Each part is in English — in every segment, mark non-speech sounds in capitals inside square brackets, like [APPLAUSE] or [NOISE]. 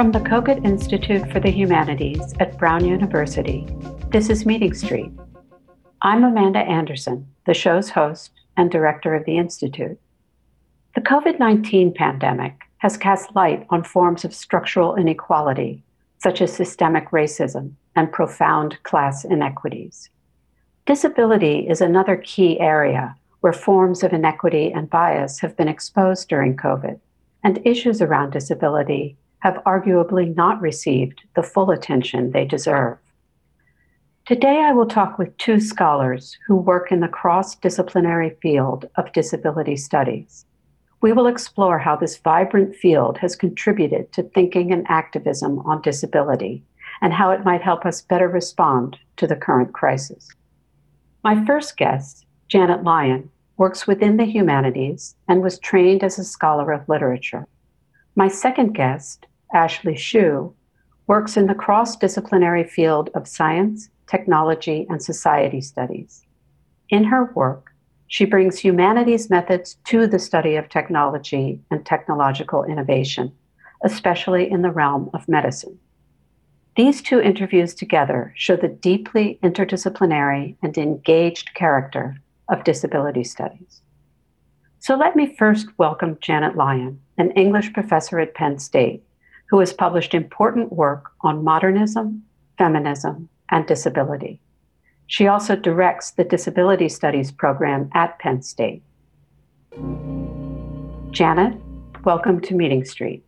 From the Cogut Institute for the Humanities at Brown University, this is Meeting Street. I'm Amanda Anderson, the show's host and director of the Institute. The COVID 19 pandemic has cast light on forms of structural inequality, such as systemic racism and profound class inequities. Disability is another key area where forms of inequity and bias have been exposed during COVID, and issues around disability have arguably not received the full attention they deserve. Today, I will talk with two scholars who work in the cross disciplinary field of disability studies. We will explore how this vibrant field has contributed to thinking and activism on disability and how it might help us better respond to the current crisis. My first guest, Janet Lyon, works within the humanities and was trained as a scholar of literature. My second guest, Ashley Shew, works in the cross disciplinary field of science, technology, and society studies. In her work, she brings humanities methods to the study of technology and technological innovation, especially in the realm of medicine. These two interviews together show the deeply interdisciplinary and engaged character of disability studies. So let me first welcome Janet Lyon, an English professor at Penn State who has published important work on modernism, feminism, and disability. She also directs the Disability Studies program at Penn State. Janet, welcome to Meeting Street.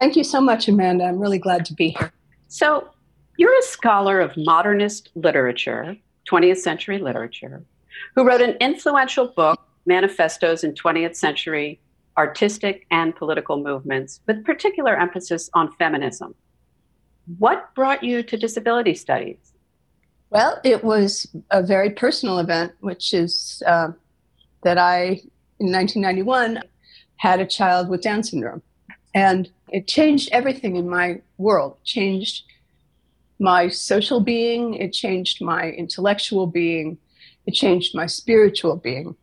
Thank you so much, Amanda. I'm really glad to be here. So, you're a scholar of modernist literature, 20th century literature, who wrote an influential book, Manifestos in 20th Century artistic and political movements, with particular emphasis on feminism. What brought you to disability studies? Well, it was a very personal event, which is uh, that I, in 1991, had a child with Down syndrome. And it changed everything in my world, it changed my social being, it changed my intellectual being, it changed my spiritual being.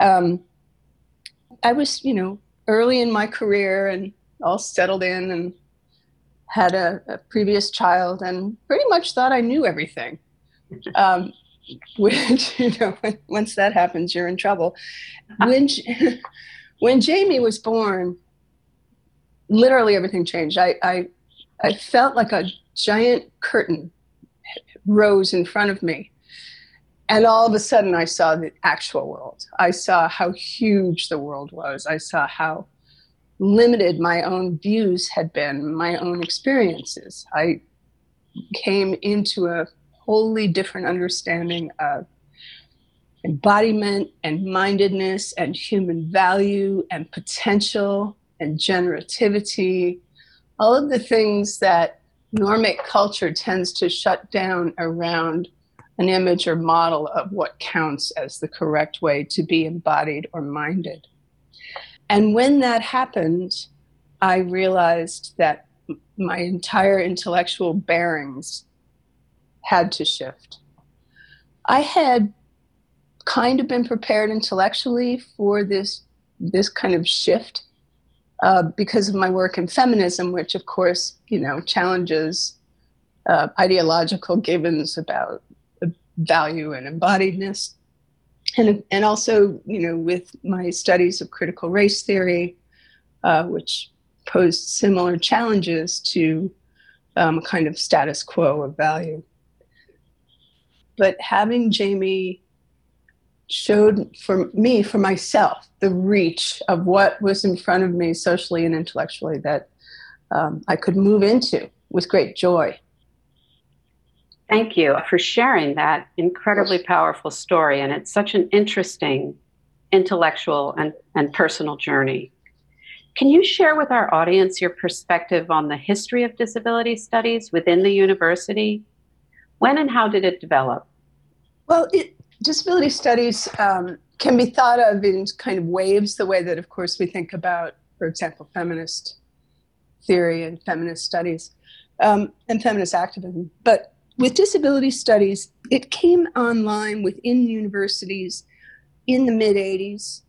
Um, I was, you know, early in my career and all settled in and had a, a previous child and pretty much thought I knew everything. Um, which, [LAUGHS] you know, once that happens, you're in trouble. When, [LAUGHS] when Jamie was born, literally everything changed. I, I, I felt like a giant curtain rose in front of me and all of a sudden i saw the actual world. I saw how huge the world was. I saw how limited my own views had been my own experiences. I came into a wholly different understanding of embodiment and mindedness and human value and potential and generativity. All of the things that normic culture tends to shut down around an image or model of what counts as the correct way to be embodied or minded. And when that happened, I realized that my entire intellectual bearings had to shift. I had kind of been prepared intellectually for this this kind of shift uh, because of my work in feminism, which of course you know challenges uh, ideological givens about value and embodiedness. And, and also, you know, with my studies of critical race theory, uh, which posed similar challenges to um, a kind of status quo of value. But having Jamie showed for me, for myself, the reach of what was in front of me socially and intellectually that um, I could move into with great joy. Thank you for sharing that incredibly powerful story. And it's such an interesting intellectual and, and personal journey. Can you share with our audience your perspective on the history of disability studies within the university? When and how did it develop? Well, it, disability studies um, can be thought of in kind of waves, the way that, of course, we think about, for example, feminist theory and feminist studies um, and feminist activism. But with disability studies, it came online within universities in the mid 80s,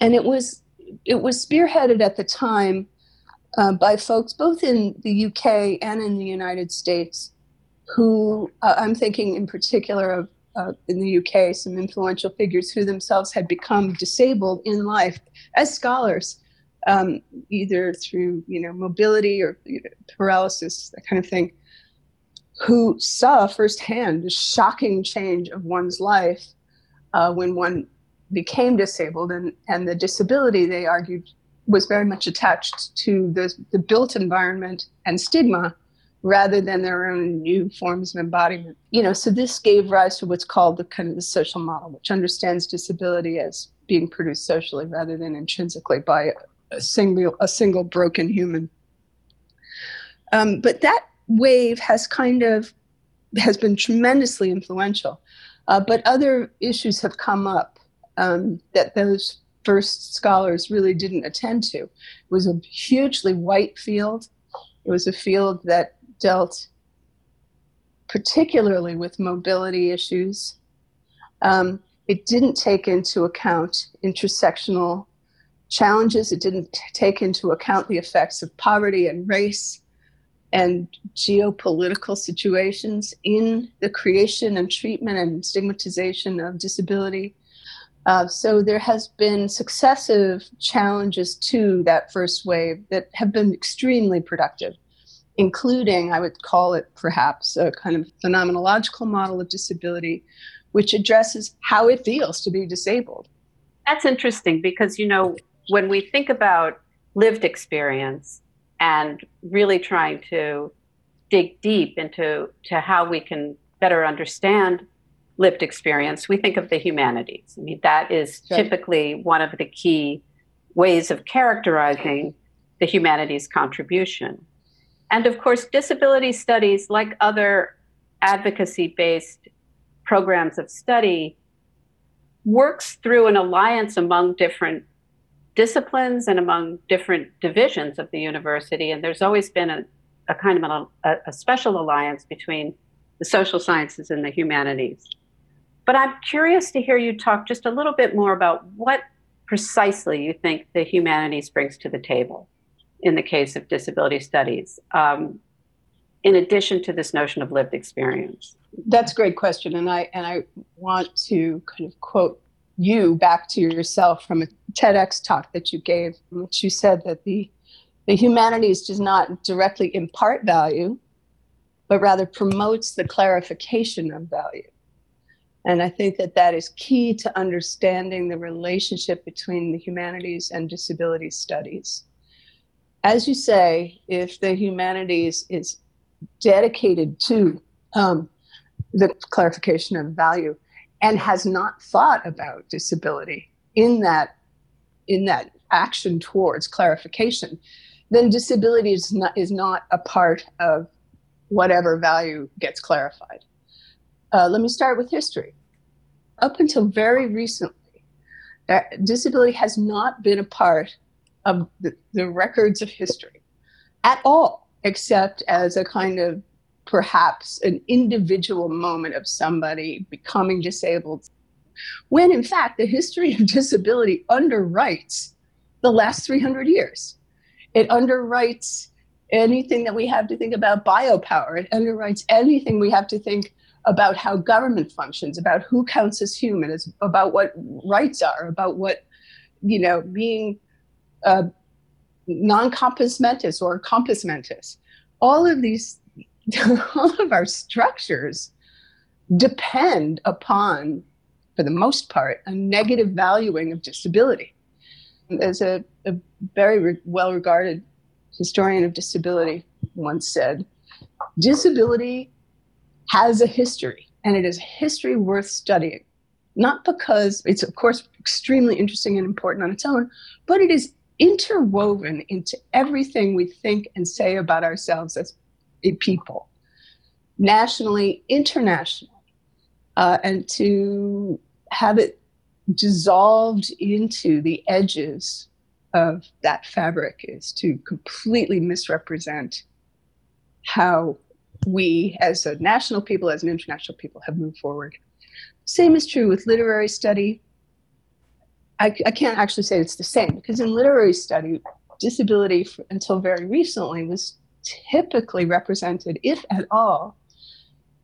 and it was it was spearheaded at the time uh, by folks both in the UK and in the United States, who uh, I'm thinking in particular of uh, in the UK, some influential figures who themselves had become disabled in life as scholars, um, either through you know mobility or you know, paralysis, that kind of thing, who saw firsthand the shocking change of one's life uh, when one became disabled, and and the disability they argued was very much attached to the, the built environment and stigma rather than their own new forms of embodiment. You know, so this gave rise to what's called the kind of the social model, which understands disability as being produced socially rather than intrinsically by a single a single broken human. Um, but that wave has kind of has been tremendously influential. Uh, but other issues have come up um, that those first scholars really didn't attend to. It was a hugely white field. It was a field that dealt particularly with mobility issues. Um, it didn't take into account intersectional challenges. It didn't t- take into account the effects of poverty and race and geopolitical situations in the creation and treatment and stigmatization of disability. Uh, so there has been successive challenges to that first wave that have been extremely productive, including, I would call it perhaps, a kind of phenomenological model of disability, which addresses how it feels to be disabled. That's interesting because, you know, when we think about lived experience and really trying to dig deep into to how we can better understand lived experience, we think of the humanities. I mean, that is typically one of the key ways of characterizing the humanities contribution. And of course, disability studies, like other advocacy based programs of study, works through an alliance among different disciplines and among different divisions of the university. And there's always been a, a kind of a, a special alliance between the social sciences and the humanities. But I'm curious to hear you talk just a little bit more about what precisely you think the humanities brings to the table in the case of disability studies, um, in addition to this notion of lived experience. That's a great question, and I and I want to kind of quote you back to yourself from a TEDx talk that you gave, in which you said that the the humanities does not directly impart value, but rather promotes the clarification of value. And I think that that is key to understanding the relationship between the humanities and disability studies. As you say, if the humanities is dedicated to um, the clarification of value and has not thought about disability in that in that action towards clarification, then disability is not, is not a part of whatever value gets clarified. Uh, let me start with history. Up until very recently, disability has not been a part of the, the records of history at all, except as a kind of perhaps an individual moment of somebody becoming disabled. When in fact, the history of [LAUGHS] disability underwrites the last 300 years. It underwrites anything that we have to think about biopower. It underwrites anything we have to think about how government functions, about who counts as human, as, about what rights are, about what, you know, being uh, non compos mentis or compos mentis. All of these, [LAUGHS] all of our structures depend upon, for the most part, a negative valuing of disability. As a, a very re- well regarded historian of disability once said, disability has a history, and it is a history worth studying. Not because it's, of course, extremely interesting and important on its own, but it is interwoven into everything we think and say about ourselves as people, nationally, internationally, uh, and to have it dissolved into the edges of that fabric is to completely misrepresent how we, as a national people, as an international people, have moved forward. Same is true with literary study. I, I can't actually say it's the same because in literary study, disability until very recently was typically represented, if at all,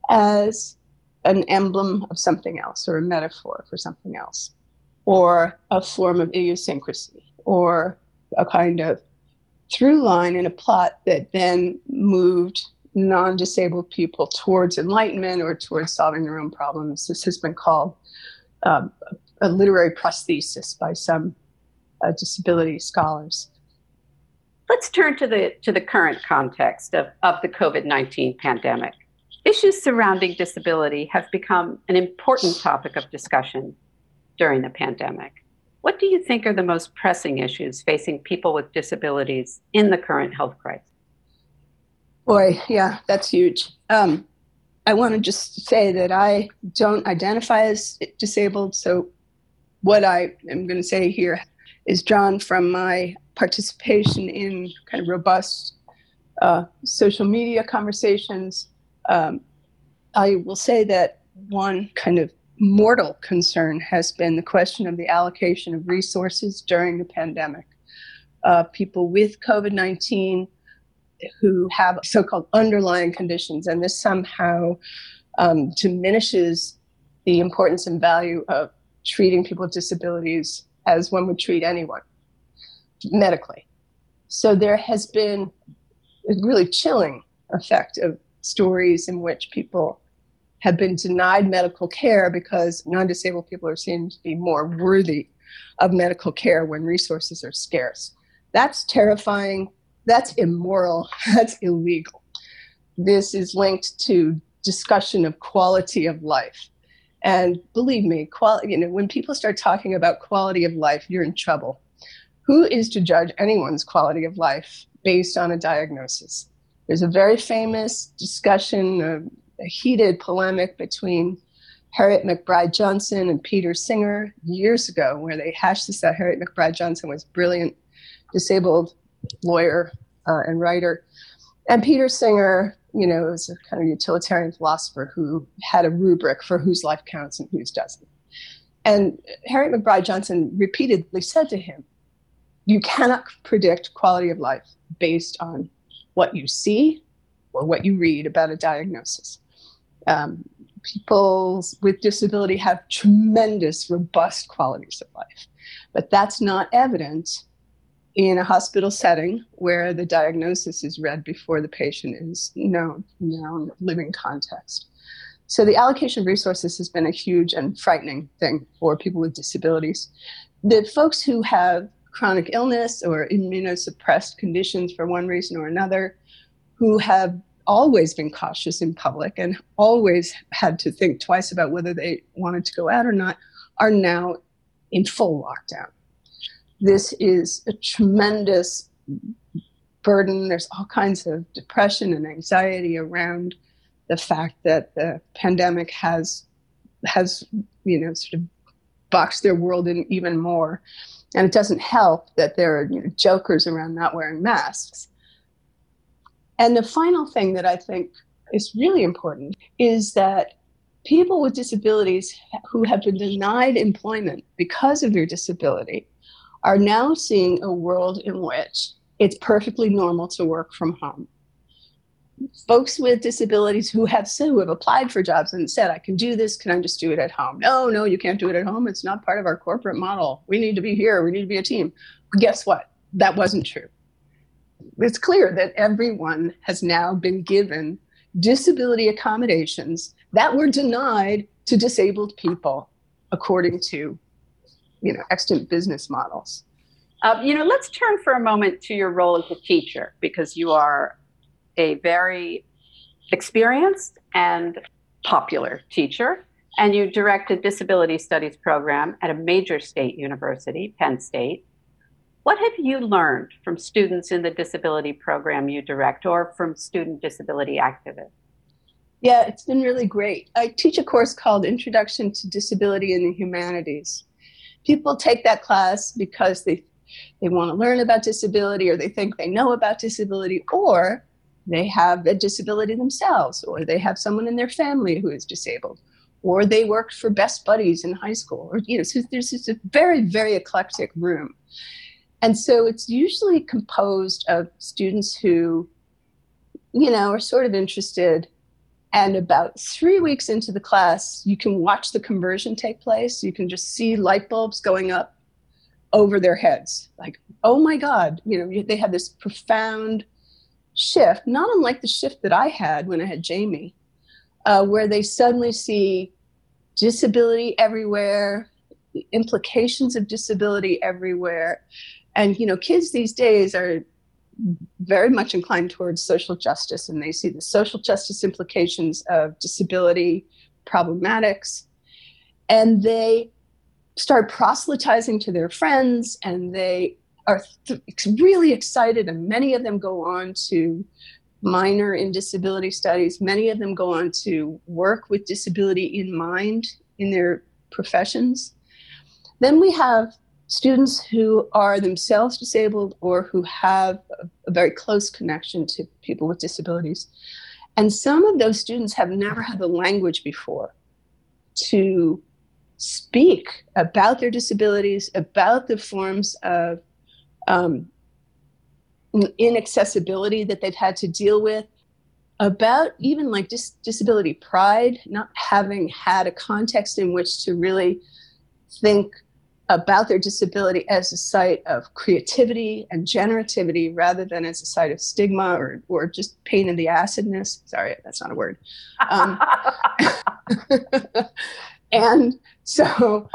as an emblem of something else or a metaphor for something else or a form of idiosyncrasy or a kind of through line in a plot that then moved non disabled people towards enlightenment or towards solving their own problems. This has been called um, a literary prosthesis by some uh, disability scholars. Let's turn to the to the current context of, of the COVID-19 pandemic. Issues surrounding disability have become an important topic of discussion during the pandemic. What do you think are the most pressing issues facing people with disabilities in the current health crisis? Boy, yeah, that's huge. Um, I want to just say that I don't identify as disabled. So, what I am going to say here is drawn from my participation in kind of robust uh, social media conversations. Um, I will say that one kind of mortal concern has been the question of the allocation of resources during the pandemic. Uh, people with COVID 19 who have so called underlying conditions, and this somehow um, diminishes the importance and value of treating people with disabilities as one would treat anyone medically. So there has been a really chilling effect of stories in which people have been denied medical care because non disabled people are seen to be more worthy of medical care when resources are scarce. That's terrifying. That's immoral. [LAUGHS] That's illegal. This is linked to discussion of quality of life. And believe me, quality, you know, when people start talking about quality of life, you're in trouble. Who is to judge anyone's quality of life based on a diagnosis? There's a very famous discussion, a heated polemic between Harriet McBryde Johnson and Peter Singer years ago, where they hashed this out. Harriet McBryde Johnson was brilliant, disabled lawyer uh, and writer, and Peter Singer, you know, was a kind of utilitarian philosopher who had a rubric for whose life counts and whose doesn't. And Harriet McBryde Johnson repeatedly said to him, "You cannot predict quality of life based on what you see or what you read about a diagnosis." Um, people with disability have tremendous, robust qualities of life, but that's not evident in a hospital setting where the diagnosis is read before the patient is known, known living context. So the allocation of resources has been a huge and frightening thing for people with disabilities. The folks who have chronic illness or immunosuppressed conditions for one reason or another, who have always been cautious in public and always had to think twice about whether they wanted to go out or not are now in full lockdown. This is a tremendous burden. There's all kinds of depression and anxiety around the fact that the pandemic has has you know sort of boxed their world in even more. And it doesn't help that there are you know, jokers around not wearing masks. And the final thing that I think is really important is that people with disabilities who have been denied employment because of their disability are now seeing a world in which it's perfectly normal to work from home. Folks with disabilities who have who have applied for jobs and said, I can do this, can I just do it at home? No, no, you can't do it at home. It's not part of our corporate model. We need to be here, we need to be a team. Guess what? That wasn't true it's clear that everyone has now been given disability accommodations that were denied to disabled people according to you know extant business models uh, you know let's turn for a moment to your role as a teacher because you are a very experienced and popular teacher and you direct a disability studies program at a major state university penn state what have you learned from students in the disability program you direct or from student disability activists? Yeah, it's been really great. I teach a course called Introduction to Disability in the Humanities. People take that class because they they want to learn about disability or they think they know about disability or they have a disability themselves or they have someone in their family who is disabled or they worked for best buddies in high school or you know so there's just a very very eclectic room And so it's usually composed of students who, you know, are sort of interested. And about three weeks into the class, you can watch the conversion take place. You can just see light bulbs going up over their heads. Like, oh my God, you know, they have this profound shift, not unlike the shift that I had when I had Jamie, uh, where they suddenly see disability everywhere, the implications of disability everywhere. And, you know, kids these days are very much inclined towards social justice and they see the social justice implications of disability problematics. And they start proselytizing to their friends and they are th- really excited. And many of them go on to minor in disability studies. Many of them go on to work with disability in mind in their professions. Then we have students who are themselves disabled or who have a, a very close connection to people with disabilities. And some of those students have never had the language before to speak about their disabilities, about the forms of um, inaccessibility that they've had to deal with, about even like dis- disability pride, not having had a context in which to really think about their disability as a site of creativity and generativity rather than as a site of stigma or, or just pain in the acidness. Sorry, that's not a word. Um, [LAUGHS] and so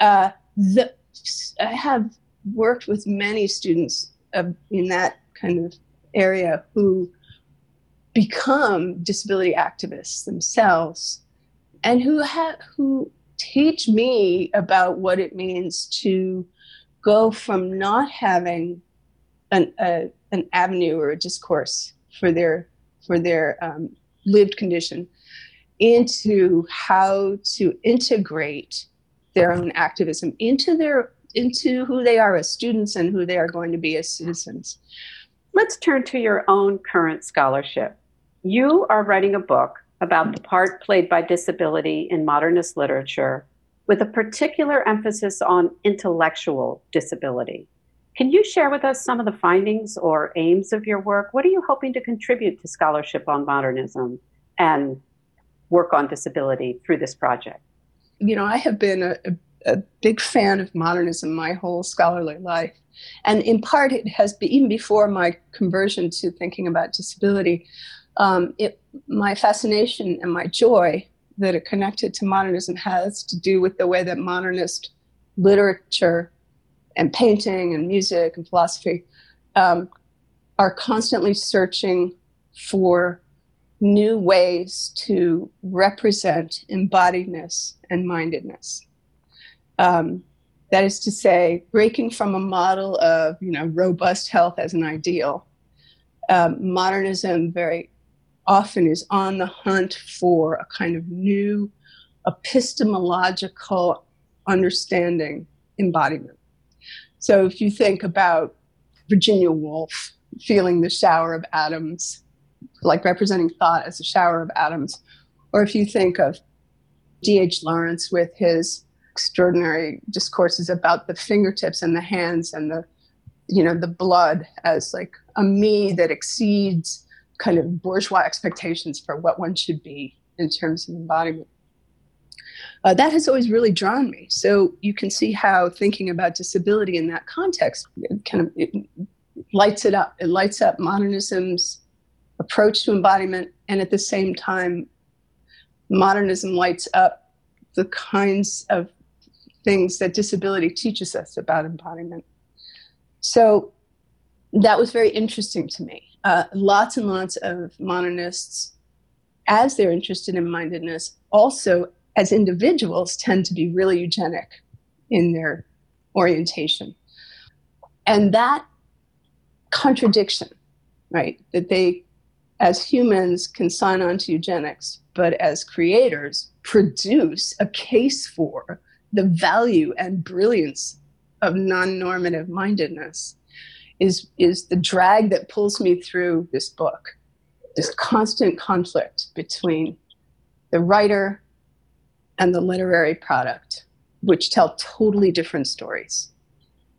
uh, the, I have worked with many students in that kind of area who become disability activists themselves and who have who teach me about what it means to go from not having an, a, an avenue or a discourse for their for their um, lived condition into how to integrate their own activism into their into who they are as students and who they are going to be as citizens. Let's turn to your own current scholarship. You are writing a book about the part played by disability in modernist literature with a particular emphasis on intellectual disability. Can you share with us some of the findings or aims of your work? What are you hoping to contribute to scholarship on modernism and work on disability through this project? You know, I have been a, a big fan of modernism my whole scholarly life. And in part, it has been even before my conversion to thinking about disability. Um, it, my fascination and my joy that it connected to modernism has to do with the way that modernist literature and painting and music and philosophy um, are constantly searching for new ways to represent embodiedness and mindedness. Um, that is to say, breaking from a model of you know robust health as an ideal. Um, modernism very often is on the hunt for a kind of new epistemological understanding embodiment. So if you think about Virginia Woolf feeling the shower of atoms, like representing thought as a shower of atoms, or if you think of D.H. Lawrence with his extraordinary discourses about the fingertips and the hands and the you know the blood as like a me that exceeds kind of bourgeois expectations for what one should be in terms of embodiment. Uh, that has always really drawn me. So you can see how thinking about disability in that context kind of it lights it up. It lights up modernism's approach to embodiment and at the same time modernism lights up the kinds of things that disability teaches us about embodiment. So that was very interesting to me. Uh, lots and lots of modernists, as they're interested in mindedness, also as individuals tend to be really eugenic in their orientation. And that contradiction, right, that they, as humans, can sign on to eugenics, but as creators, produce a case for the value and brilliance of non-normative mindedness is is the drag that pulls me through this book. This constant conflict between the writer and the literary product which tell totally different stories.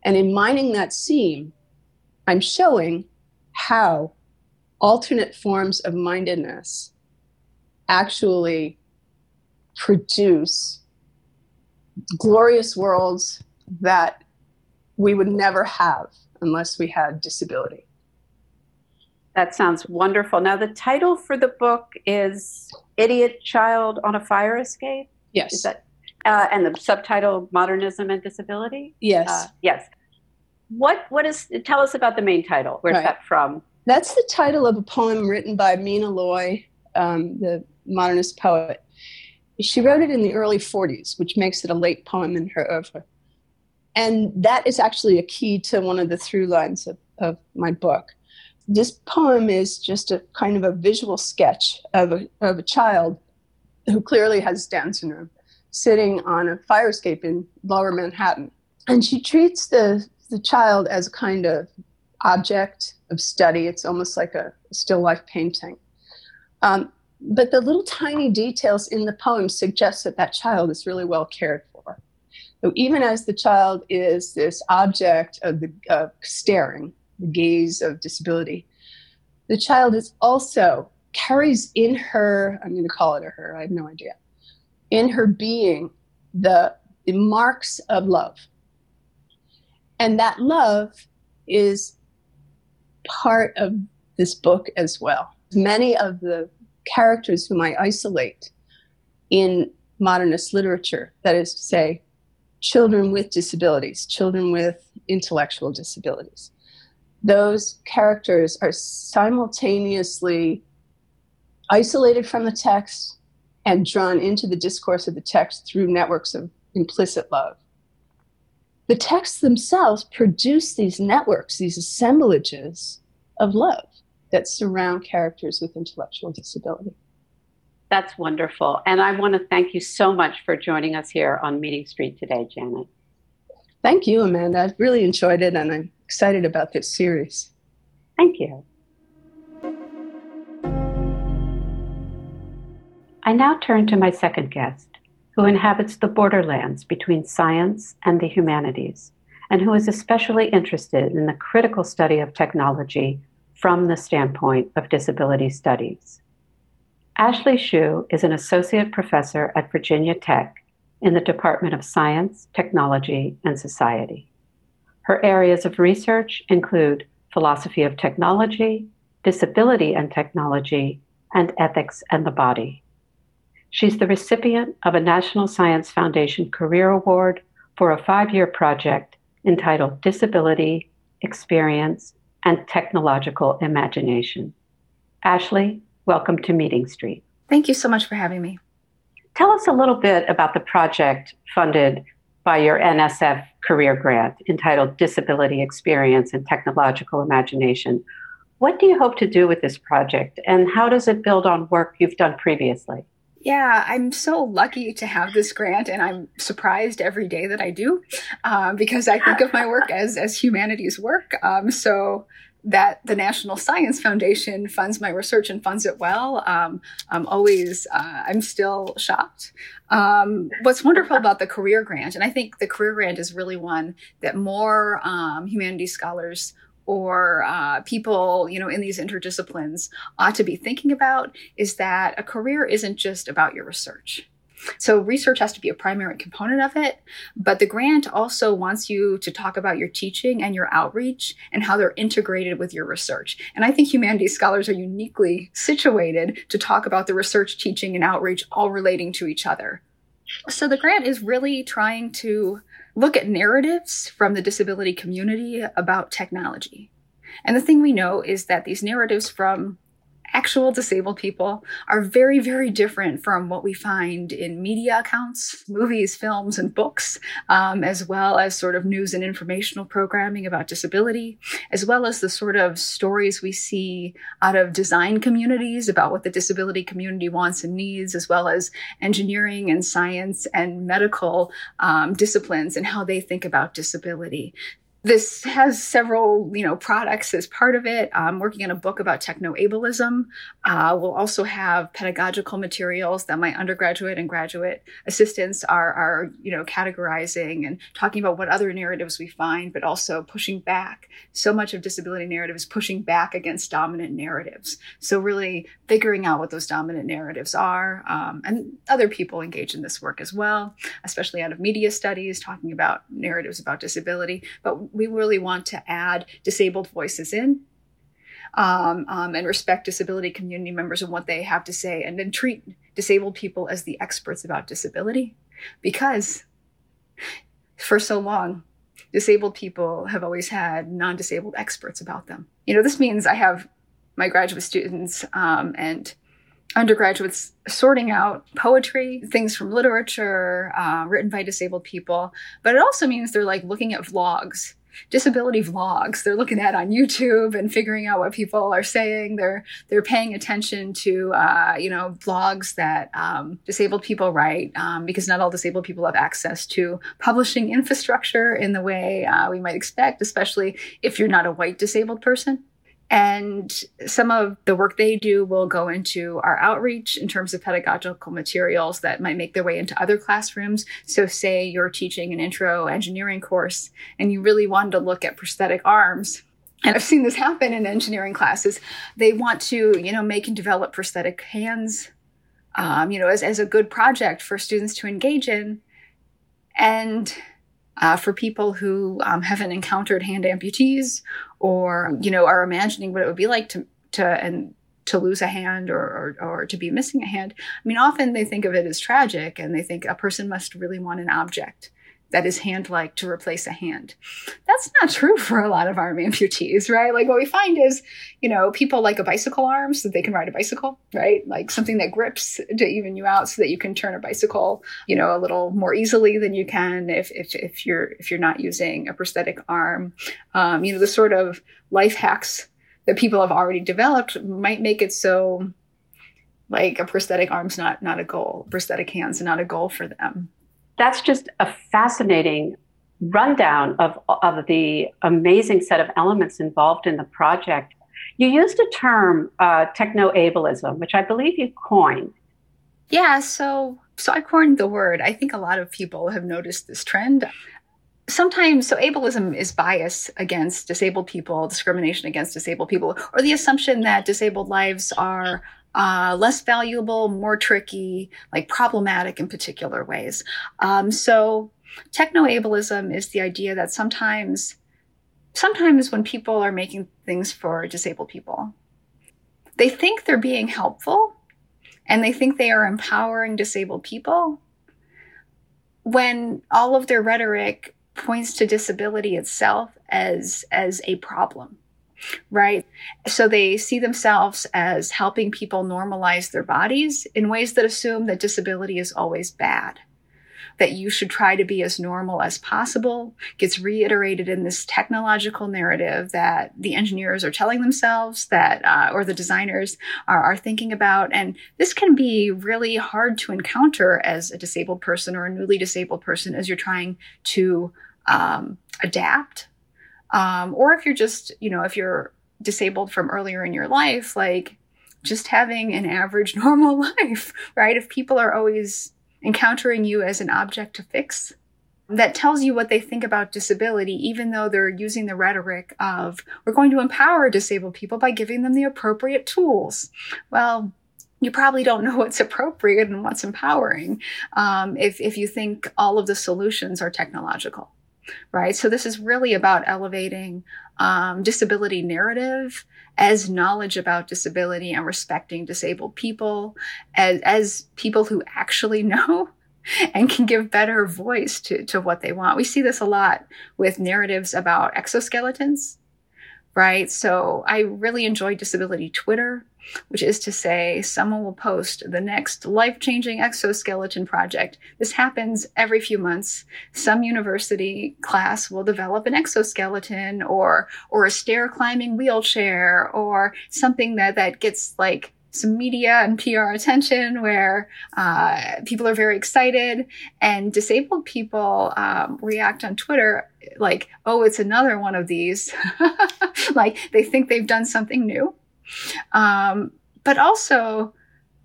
And in mining that seam, I'm showing how alternate forms of mindedness actually produce glorious worlds that we would never have unless we had disability. That sounds wonderful. Now, the title for the book is Idiot Child on a Fire Escape? Yes. Is that, uh, and the subtitle Modernism and Disability? Yes. Uh, yes. What, what is, tell us about the main title. Where's Right. that from? That's the title of a poem written by Mina Loy, um, the modernist poet. She wrote it in the early 40s, which makes it a late poem in her oeuvre. And that is actually a key to one of the through lines of, of my book. This poem is just a kind of a visual sketch of a, of a child who clearly has Down syndrome sitting on a fire escape in lower Manhattan. And she treats the, the child as a kind of object of study. It's almost like a still life painting. Um, but the little tiny details in the poem suggest that that child is really well cared for. So even as the child is this object of the of staring, the gaze of disability, the child is also carries in her, I'm going to call it a her, I have no idea, in her being the, the marks of love. And that love is part of this book as well. Many of the characters whom I isolate in modernist literature, that is to say, children with disabilities, children with intellectual disabilities, those characters are simultaneously isolated from the text and drawn into the discourse of the text through networks of implicit love. The texts themselves produce these networks, these assemblages of love that surround characters with intellectual disability. That's wonderful. And I want to thank you so much for joining us here on Meeting Street today, Janet. Thank you, Amanda. I've really enjoyed it and I'm excited about this series. Thank you. I now turn to my second guest, who inhabits the borderlands between science and the humanities, and who is especially interested in the critical study of technology from the standpoint of disability studies. Ashley Shew is an associate professor at Virginia Tech in the Department of Science, Technology, and Society. Her areas of research include philosophy of technology, disability and technology, and ethics and the body. She's the recipient of a National Science Foundation Career Award for a five year project entitled Disability, Experience, and Technological Imagination. Ashley, welcome to Meeting Street. Thank you so much for having me. Tell us a little bit about the project funded by your NSF career grant entitled Disability Experience and Technological Imagination. What do you hope to do with this project, and how does it build on work you've done previously? Yeah, I'm so lucky to have this grant, and I'm surprised every day that I do um, because I think of my work [LAUGHS] as as humanities work. Um, so that the National Science Foundation funds my research and funds it well. Um, I'm always, uh, I'm still shocked. Um, what's wonderful about the career grant, and I think the career grant is really one that more um, humanities scholars or uh, people, you know, in these interdisciplines ought to be thinking about is that a career isn't just about your research. So research has to be a primary component of it, but the grant also wants you to talk about your teaching and your outreach and how they're integrated with your research. And I think humanities scholars are uniquely situated to talk about the research, teaching, and outreach all relating to each other. So the grant is really trying to look at narratives from the disability community about technology. And the thing we know is that these narratives from actual disabled people are very, very different from what we find in media accounts, movies, films, and books, um, as well as sort of news and informational programming about disability, as well as the sort of stories we see out of design communities about what the disability community wants and needs, as well as engineering and science and medical um, disciplines and how they think about disability this has several you know products as part of it. I'm working on a book about techno-ableism. Uh, we'll also have pedagogical materials that my undergraduate and graduate assistants are are you know categorizing and talking about what other narratives we find but also pushing back. So much of disability narrative is pushing back against dominant narratives. So really figuring out what those dominant narratives are um, and other people engage in this work as well especially out of media studies talking about narratives about disability. But we really want to add disabled voices in um, um, and respect disability community members and what they have to say, and then treat disabled people as the experts about disability. Because for so long, disabled people have always had non disabled experts about them. You know, this means I have my graduate students um, and undergraduates sorting out poetry, things from literature uh, written by disabled people, but it also means they're like looking at vlogs disability vlogs. They're looking at on youtube and figuring out what people are saying. They're they're paying attention to uh, you know vlogs that um, disabled people write um, because not all disabled people have access to publishing infrastructure in the way uh, we might expect especially if you're not a white disabled person and some of the work they do will go into our outreach in terms of pedagogical materials that might make their way into other classrooms. So, say you're teaching an intro engineering course and you really wanted to look at prosthetic arms. And I've seen this happen in engineering classes. They want to, you know, make and develop prosthetic hands, um, you know, as, as a good project for students to engage in. And uh, for people who um, haven't encountered hand amputees or you know are imagining what it would be like to to and to lose a hand or, or, or to be missing a hand. I mean, often they think of it as tragic and they think a person must really want an object that is hand-like to replace a hand. That's not true for a lot of arm amputees, right? Like what we find is, you know, people like a bicycle arm so that they can ride a bicycle, right? Like something that grips to even you out so that you can turn a bicycle, you know, a little more easily than you can if if, if you're if you're not using a prosthetic arm. Um, you know, the sort of life hacks that people have already developed might make it so like a prosthetic arm's not not a goal, prosthetic hands not a goal for them that's just a fascinating rundown of, of the amazing set of elements involved in the project. You used a term, uh, techno ableism, which I believe you coined. Yeah, so so I coined the word. I think a lot of people have noticed this trend. Sometimes, so ableism is bias against disabled people, discrimination against disabled people, or the assumption that disabled lives are uh, less valuable, more tricky, like problematic in particular ways. Um, so techno-ableism is the idea that sometimes, sometimes when people are making things for disabled people, they think they're being helpful and they think they are empowering disabled people when all of their rhetoric points to disability itself as as a problem right? So they see themselves as helping people normalize their bodies in ways that assume that disability is always bad. That you should try to be as normal as possible gets reiterated in this technological narrative that the engineers are telling themselves that, uh, or the designers are, are thinking about. And this can be really hard to encounter as a disabled person or a newly disabled person as you're trying to um, adapt um, or if you're just, you know, if you're disabled from earlier in your life, like just having an average [LAUGHS] normal life, right? If people are always encountering you as an object to fix, that tells you what they think about disability, even though they're using the rhetoric of, we're going to empower disabled people by giving them the appropriate tools. Well, you probably don't know [LAUGHS] what's appropriate and what's empowering um, if, if you think all of the solutions are technological right? So this is really about elevating um, disability narrative as knowledge about disability and respecting disabled people as, as people who actually [LAUGHS] know and can give better voice to, to what they want. We see this a lot with narratives about exoskeletons, right? So I really enjoy disability Twitter which is to say, someone will post the next life changing exoskeleton project. This happens every few months. Some university class will develop an exoskeleton or, or a stair climbing wheelchair or something that, that gets like some media and PR attention where uh, people are very excited, and disabled people um, react on Twitter like, oh, it's another one of these. [LAUGHS] like they think they've done something new. Um, but also,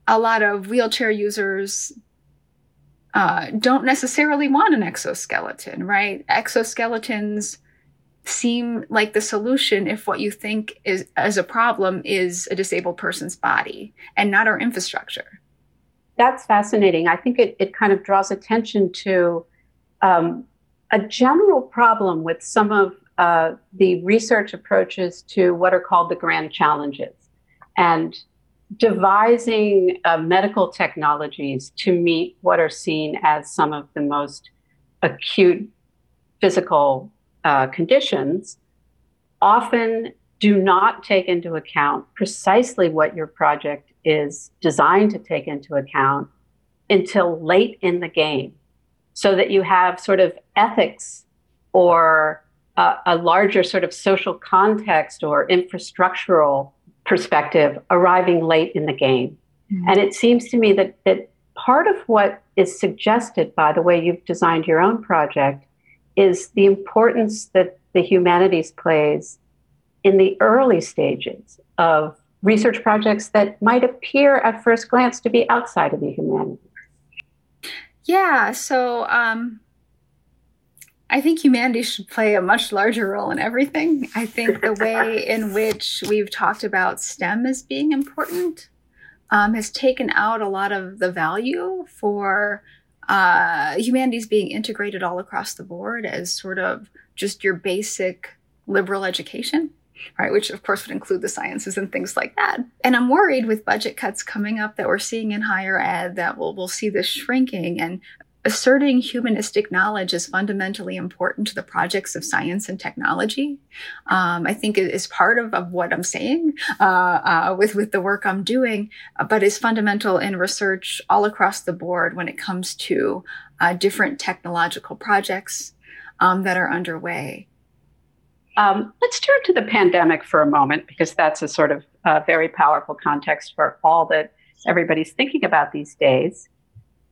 a lot of wheelchair users uh, don't necessarily want an exoskeleton, right? Exoskeletons seem like the solution if what you think is as a problem is a disabled person's body and not our infrastructure. That's fascinating. I think it, it kind of draws attention to um, a general problem with some of uh, the research approaches to what are called the grand challenges. And devising uh, medical technologies to meet what are seen as some of the most acute physical uh, conditions often do not take into account precisely what your project is designed to take into account until late in the game. So that you have sort of ethics or a larger sort of social context or infrastructural perspective arriving late in the game. Mm-hmm. And it seems to me that, that part of what is suggested by the way you've designed your own project is the importance that the humanities plays in the early stages of research projects that might appear at first glance to be outside of the humanities. Yeah, so um, I think humanity should play a much larger role in everything. I think the [LAUGHS] way in which we've talked about STEM as being important um, has taken out a lot of the value for uh, humanities being integrated all across the board as sort of just your basic liberal education right? Which of course would include the sciences and things like that. And I'm worried with budget cuts coming up that we're seeing in higher ed that we'll, we'll see this shrinking and asserting humanistic knowledge is fundamentally important to the projects of science and technology. Um, I think it is part of, of what I'm saying uh, uh, with with the work I'm doing, but is fundamental in research all across the board when it comes to uh, different technological projects um, that are underway. Um, let's turn to the pandemic for a moment because that's a sort of uh, very powerful context for all that everybody's thinking about these days.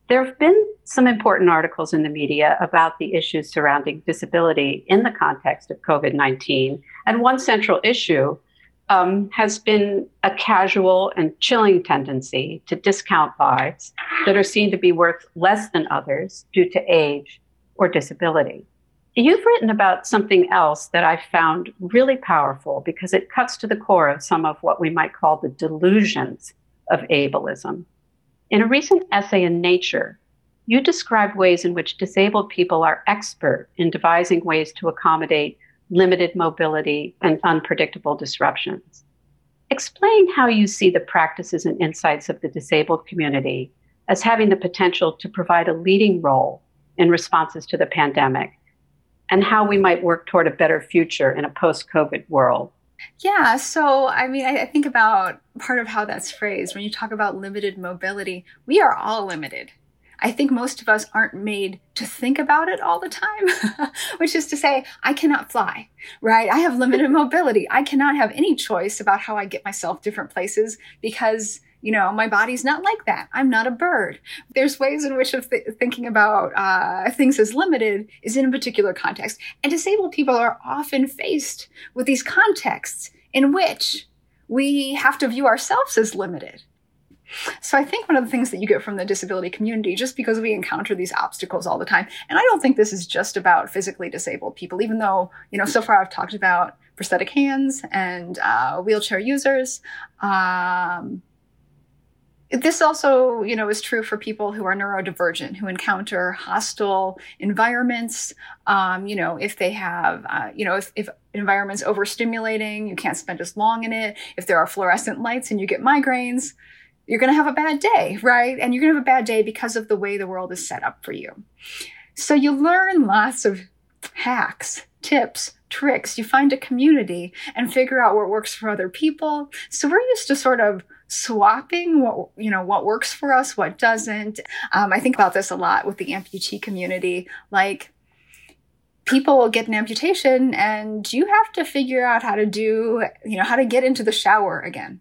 There have been some important articles in the media about the issues surrounding disability in the context of COVID 19. And one central issue um, has been a casual and chilling tendency to discount lives that are seen to be worth less than others due to age or disability. You've written about something else that I found really powerful because it cuts to the core of some of what we might call the delusions of ableism. In a recent essay in Nature, you describe ways in which disabled people are expert in devising ways to accommodate limited mobility and unpredictable disruptions. Explain how you see the practices and insights of the disabled community as having the potential to provide a leading role in responses to the pandemic and how we might work toward a better future in a post COVID world. Yeah. So, I mean, I, I, think about part of how that's phrased when you talk about limited mobility, we are all limited. I think most of us aren't made to think about it all the time, [LAUGHS] which is to say, I cannot fly, right? I have limited mobility. I cannot have any choice about how I get myself different places because you know, my body's not like that. I'm not a bird. There's ways in which th- thinking about uh, things as limited is in a particular context. And disabled people are often faced with these contexts in which we have to view ourselves as limited. So I think one of the things that you get from the disability community, just because we encounter these obstacles all the time, and I don't think this is just about physically disabled people, even though, you know, so far I've talked about prosthetic hands and uh, wheelchair users. Um, this also, you know, is true for people who are neurodivergent, who encounter hostile environments. Um, you know, if they have, uh, you know, if, if environment's overstimulating, you can't spend as long in it. If there are fluorescent lights and you get migraines, you're going to have a bad day, right? And you're going to have a bad day because of the way the world is set up for you. So you learn lots of hacks, tips, tricks. You find a community and figure out what works for other people. So we're used to sort of swapping what you know what works for us what doesn't. Um, i think about this a lot with the amputee community. Like people get an amputation and you have to figure out how to do you know how to get into the shower again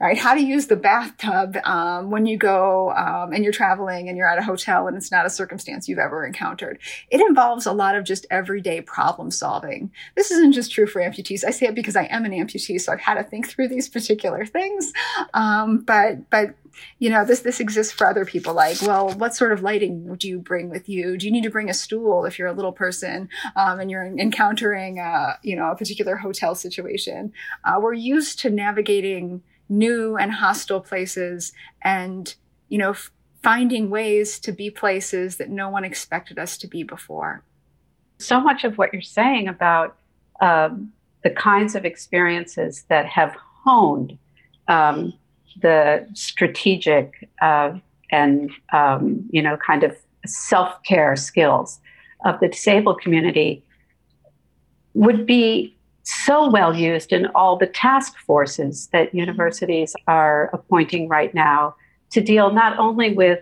right? How to use the bathtub um, when you go um, and you're traveling and you're at a hotel and it's not a circumstance you've ever encountered. It involves a lot of just everyday problem solving. This isn't just true for amputees. I say it because I am an amputee, so I've had to think through these particular things. Um, but but you know this this exists for other people like well what sort of lighting do you bring with you do you need to bring a stool if you're a little person um, and you're encountering a, you know a particular hotel situation uh, we're used to navigating new and hostile places and, you know, f- finding ways to be places that no one expected us to be before. So much of what you're saying about um, the kinds of experiences that have honed um, the strategic uh, and, um, you know, kind of self care skills of the disabled community would be so well used in all the task forces that universities are appointing right now to deal not only with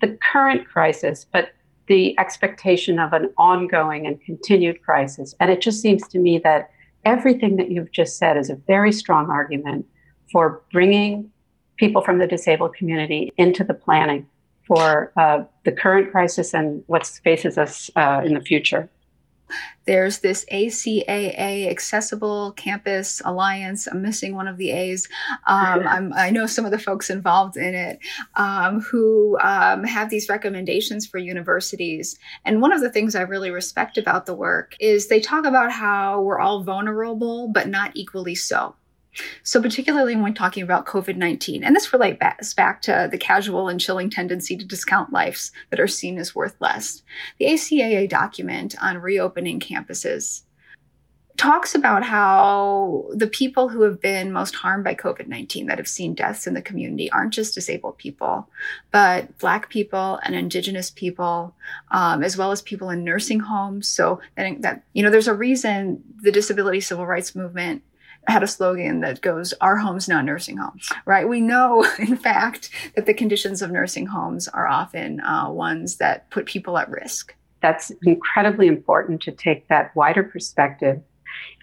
the current crisis, but the expectation of an ongoing and continued crisis. And it just seems to me that everything that you've just said is a very strong argument for bringing people from the disabled community into the planning for uh, the current crisis and what faces us uh, in the future. There's this ACAA Accessible Campus Alliance. I'm missing one of the A's. Um, i know some of the folks involved in it um, who um, have these recommendations for universities. And one of the things I really respect about the work is they talk about how we're all vulnerable, but not equally so. So, particularly when talking about COVID 19, and this relates back to the casual and chilling tendency to discount lives that are seen as worth less. The ACAA document on reopening campuses talks about how the people who have been most harmed by COVID 19 that have seen deaths in the community aren't just disabled people, but Black people and Indigenous people, um, as well as people in nursing homes. So that, that, you know, there's a reason the disability civil rights movement had a slogan that goes, Our home's not nursing homes, right? We know, [LAUGHS] in fact, that the conditions of nursing homes are often uh, ones that put people at risk. That's incredibly important to take that wider perspective.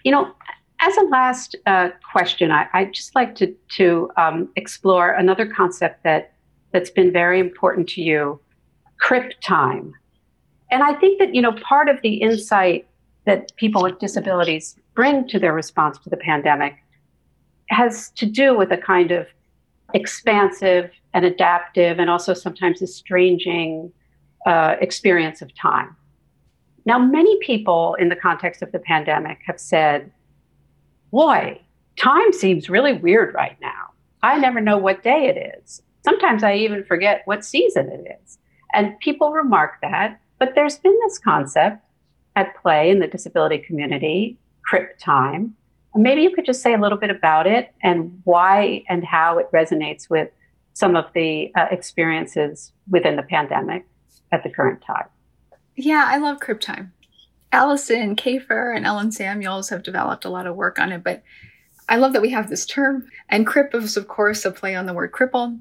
You know, as a last uh, question, I, would just like to, to um, explore another concept that, that's been very important to you crip time. And I think that, you know, part of the insight that people with disabilities bring to their response to the pandemic has to do with a kind of expansive and adaptive and also sometimes estranging uh, experience of time. Now, many people in the context of the pandemic have said, boy, time seems really weird right now. I never know what day it is. Sometimes I even forget what season it is. And people remark that, but there's been this concept at play in the disability community crip time. Maybe you could just say a little bit about it and why and how it resonates with some of the uh, experiences within the pandemic at the current time. Yeah, I love crip time. Alison Kafer and Ellen Samuels have developed a lot of work on it, but I love that we have this term. And crip is, of course, a play on the word cripple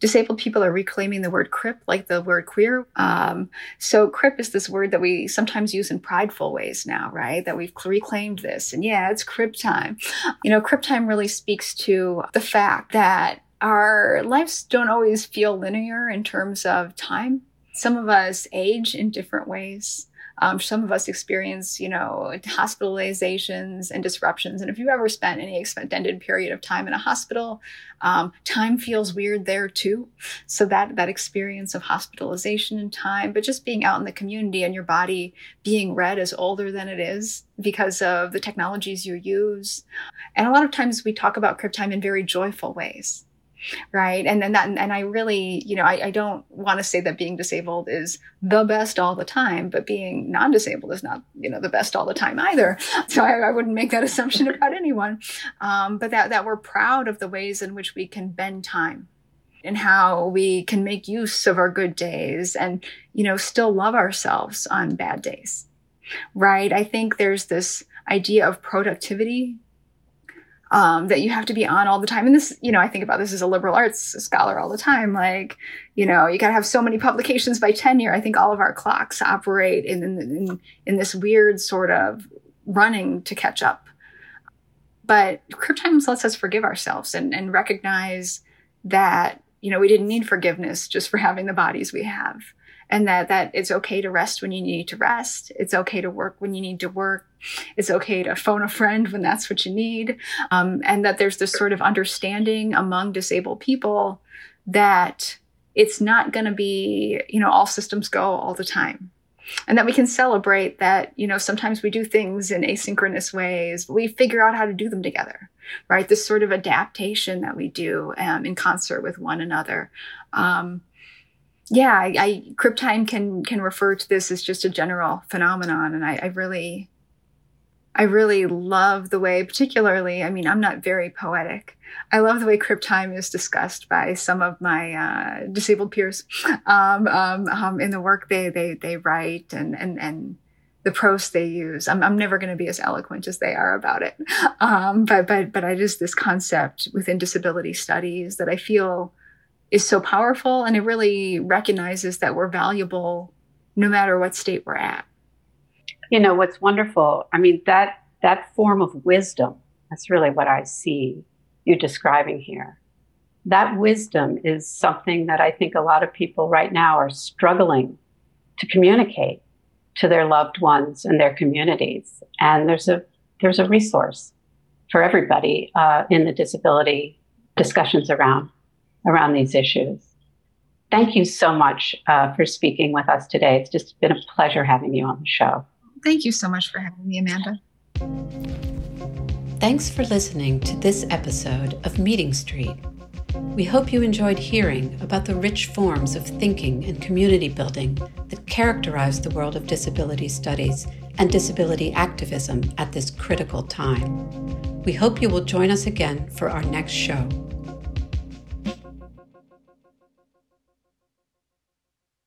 disabled people are reclaiming the word crip like the word queer. Um, so crip is this word that we sometimes use in prideful ways now, right? That we've reclaimed this. And yeah, it's crip time. You know, crip time really speaks to the fact that our lives don't always feel linear in terms of time. Some of us age in different ways. Um, some of us experience, you know, hospitalizations and disruptions. And if you've ever spent any extended period of time in a hospital, um, time feels weird there too. So that that experience of hospitalization and time, but just being out in the community and your body being read as older than it is because of the technologies you use. And a lot of times we talk about crip time in very joyful ways right? And then that and i really you know i, I don't want to say that being disabled is the best all the time but being non-disabled is not you know the best all the time either. [LAUGHS] So i, I wouldn't make that [LAUGHS] assumption about anyone. Um, but that that we're proud of the ways in which we can bend time and how we can make use of our good days and you know still love ourselves on bad days right? I think there's this idea of productivity um, that you have to be on all the time. And this, you know, I think about this as a liberal arts scholar all the time. Like, you know, you got to have so many publications by tenure. I think all of our clocks operate in, in, in, this weird sort of running to catch up. but crip times lets us forgive ourselves and, and recognize that you know we didn't need forgiveness just for having the bodies we have and that that it's okay to rest when you need to rest. It's okay to work when you need to work. It's okay to phone a friend when that's what you need. Um, and that there's this sort of understanding among disabled people that it's not going to be you know all systems go all the time. And that we can celebrate that you know sometimes we do things in asynchronous ways. We figure out how to do them together right? This sort of adaptation that we do um, in concert with one another. Um, yeah, I, I crip time can can refer to this as just a general phenomenon, and I, I really, I really love the way, particularly. I mean, I'm not very poetic. I love the way crip time is discussed by some of my uh, disabled peers [LAUGHS] um, um, um, in the work they they they write and and and the prose they use. I'm, I'm never going to be as eloquent as they are about it, [LAUGHS] um, but but but I just this concept within disability studies that I feel is so powerful and it really recognizes that we're valuable no matter what state we're at. You know, what's wonderful, I mean, that that form of wisdom, that's really what I see you describing here. That wisdom is something that I think a lot of people right now are struggling to communicate to their loved ones and their communities. And there's a there's a resource for everybody uh, in the disability discussions around around these issues. Thank you so much uh, for speaking with us today. It's just been a pleasure having you on the show. Thank you so much for having me, Amanda. Thanks for listening to this episode of Meeting Street. We hope you enjoyed hearing about the rich forms of thinking and community building that characterize the world of disability studies and disability activism at this critical time. We hope you will join us again for our next show.